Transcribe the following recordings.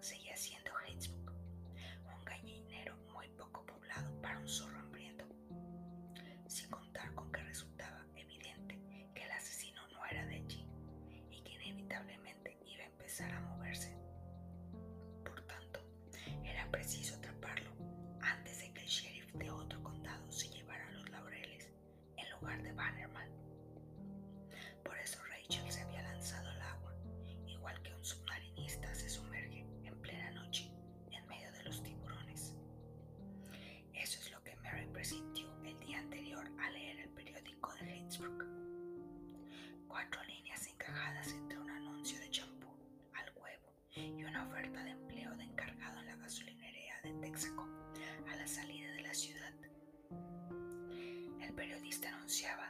Seguía siendo Hatesburg, un gallinero muy poco poblado para un zorro hambriento, sin contar con que resultaba evidente que el asesino no era de allí y que inevitablemente iba a empezar a moverse. Por tanto, era preciso atraparlo antes de que el sheriff de otro condado se llevara los laureles en lugar de Bannerman.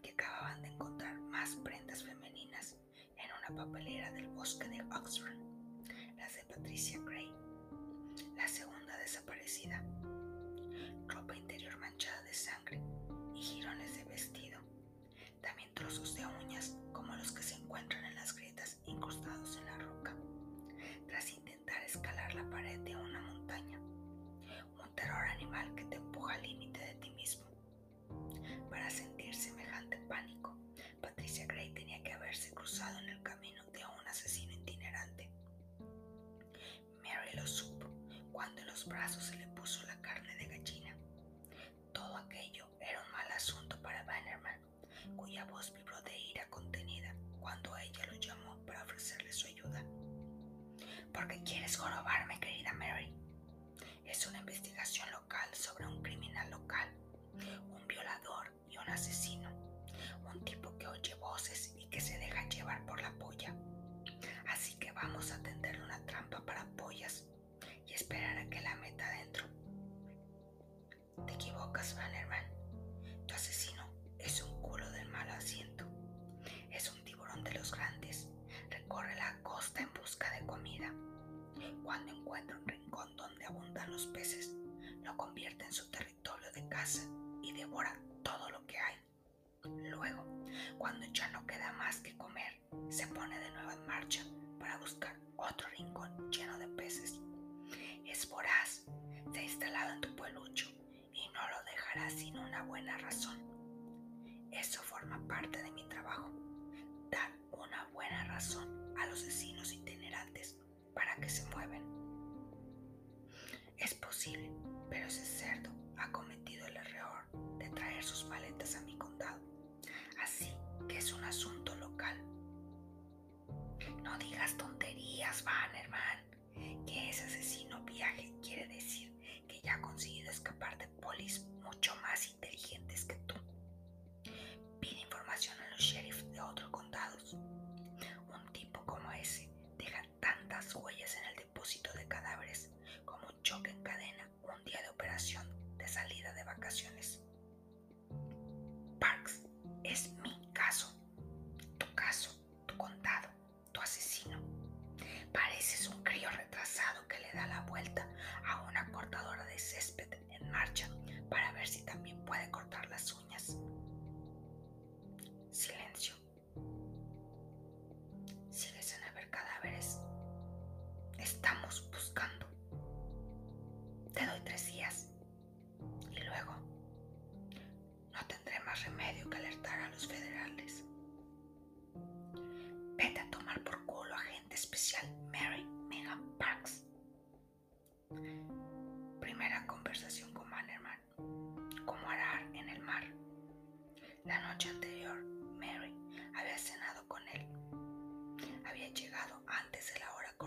Que acababan de encontrar más prendas femeninas en una papelera del bosque de Oxford, las de Patricia Gray, la segunda desaparecida, brazos se le puso la carne de gallina. Todo aquello era un mal asunto para Bannerman, cuya voz vibró de ira contenida cuando ella lo llamó para ofrecerle su ayuda. ¿Por qué quieres jorobarme, querida Mary? Es una investigación local sobre un Cuando encuentra un rincón donde abundan los peces, lo convierte en su territorio de caza y devora todo lo que hay. Luego, cuando ya no queda más que comer, se pone de nuevo en marcha para buscar otro rincón lleno de peces. Es voraz, se ha instalado en tu pueblucho y no lo dejará sin una buena razón. Eso forma parte de mi trabajo, dar una buena razón a los vecinos itinerantes para que se mueven. Es posible, pero ese cerdo ha cometido el error de traer sus maletas a mi condado. Así que es un asunto local. No digas tonterías, Bannerman. Que ese asesino viaje quiere decir que ya ha conseguido escapar de polis mucho más inteligentes que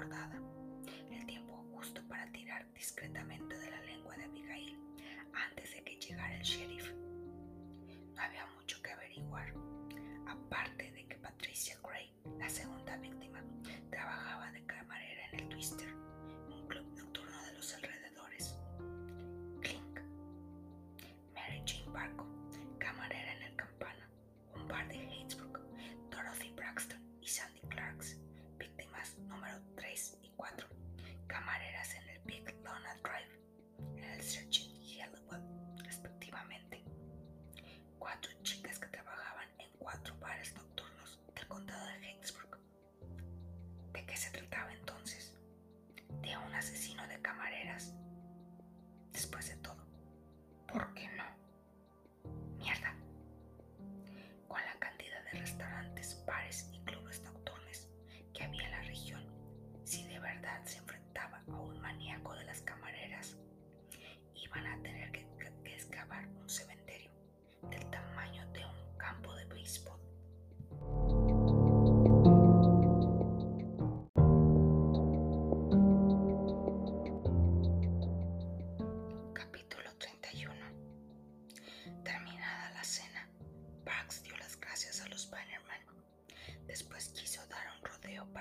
acordada. El tiempo justo para tirar discretamente de la lengua de Abigail antes de que llegara el sheriff. No había mucho que averiguar.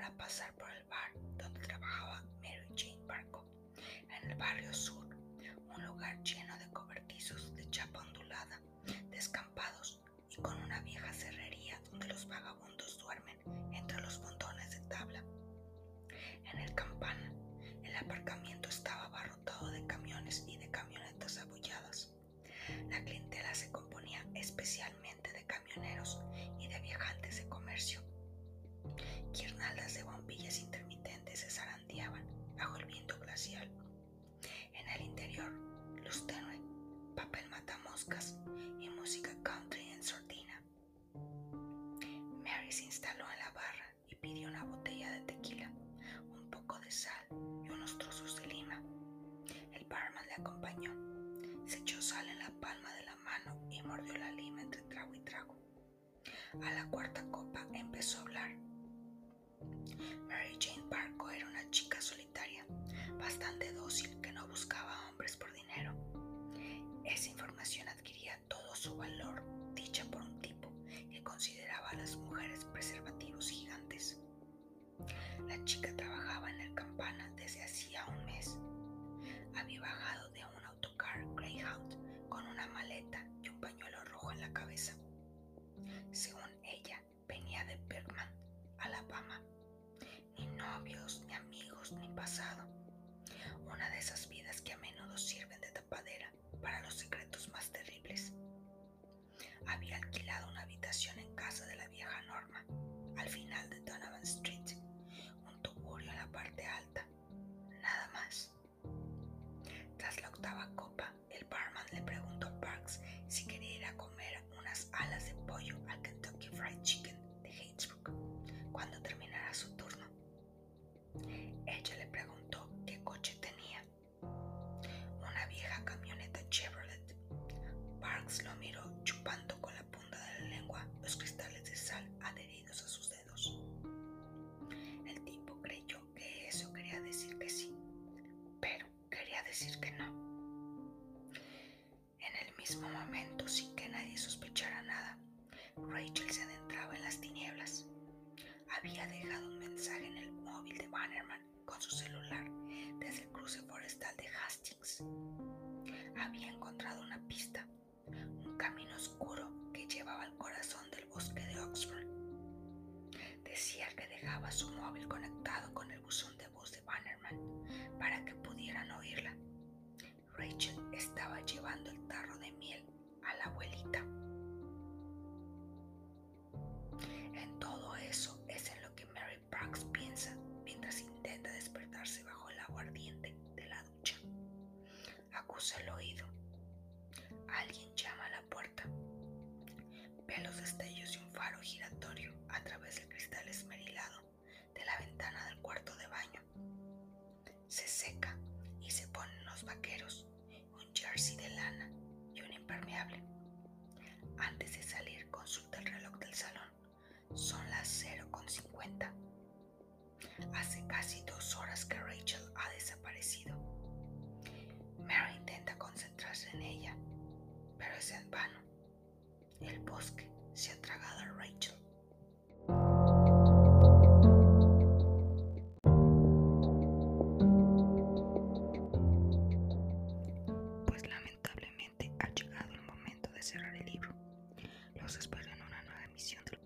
para pasar por el bar donde trabajaba Mary Jane Barco, en el barrio sur, un lugar lleno de cobertizos y música country en sordina. Mary se instaló en la barra y pidió una botella de tequila, un poco de sal y unos trozos de lima. El barman le acompañó. Se echó sal en la palma de la mano y mordió la lima entre trago y trago. A la cuarta copa empezó a hablar. Mary Jane Barco era una chica solitaria, bastante dócil adquiría todo su valor, dicha por un tipo que consideraba a las mujeres preservativos gigantes. La chica trabajaba en el campana desde hacía un mes. Avivaba mismo momento, sin que nadie sospechara nada, Rachel se adentraba en las tinieblas. Había dejado un mensaje en el móvil de Bannerman con su celular desde el cruce forestal de Hastings. Había encontrado una pista, un camino oscuro que llevaba al corazón del bosque de Oxford. Decía que dejaba su móvil conectado con el buzón de voz de Bannerman para que pudieran se ha tragado a Rachel. Pues lamentablemente ha llegado el momento de cerrar el libro. Los espero en una nueva emisión del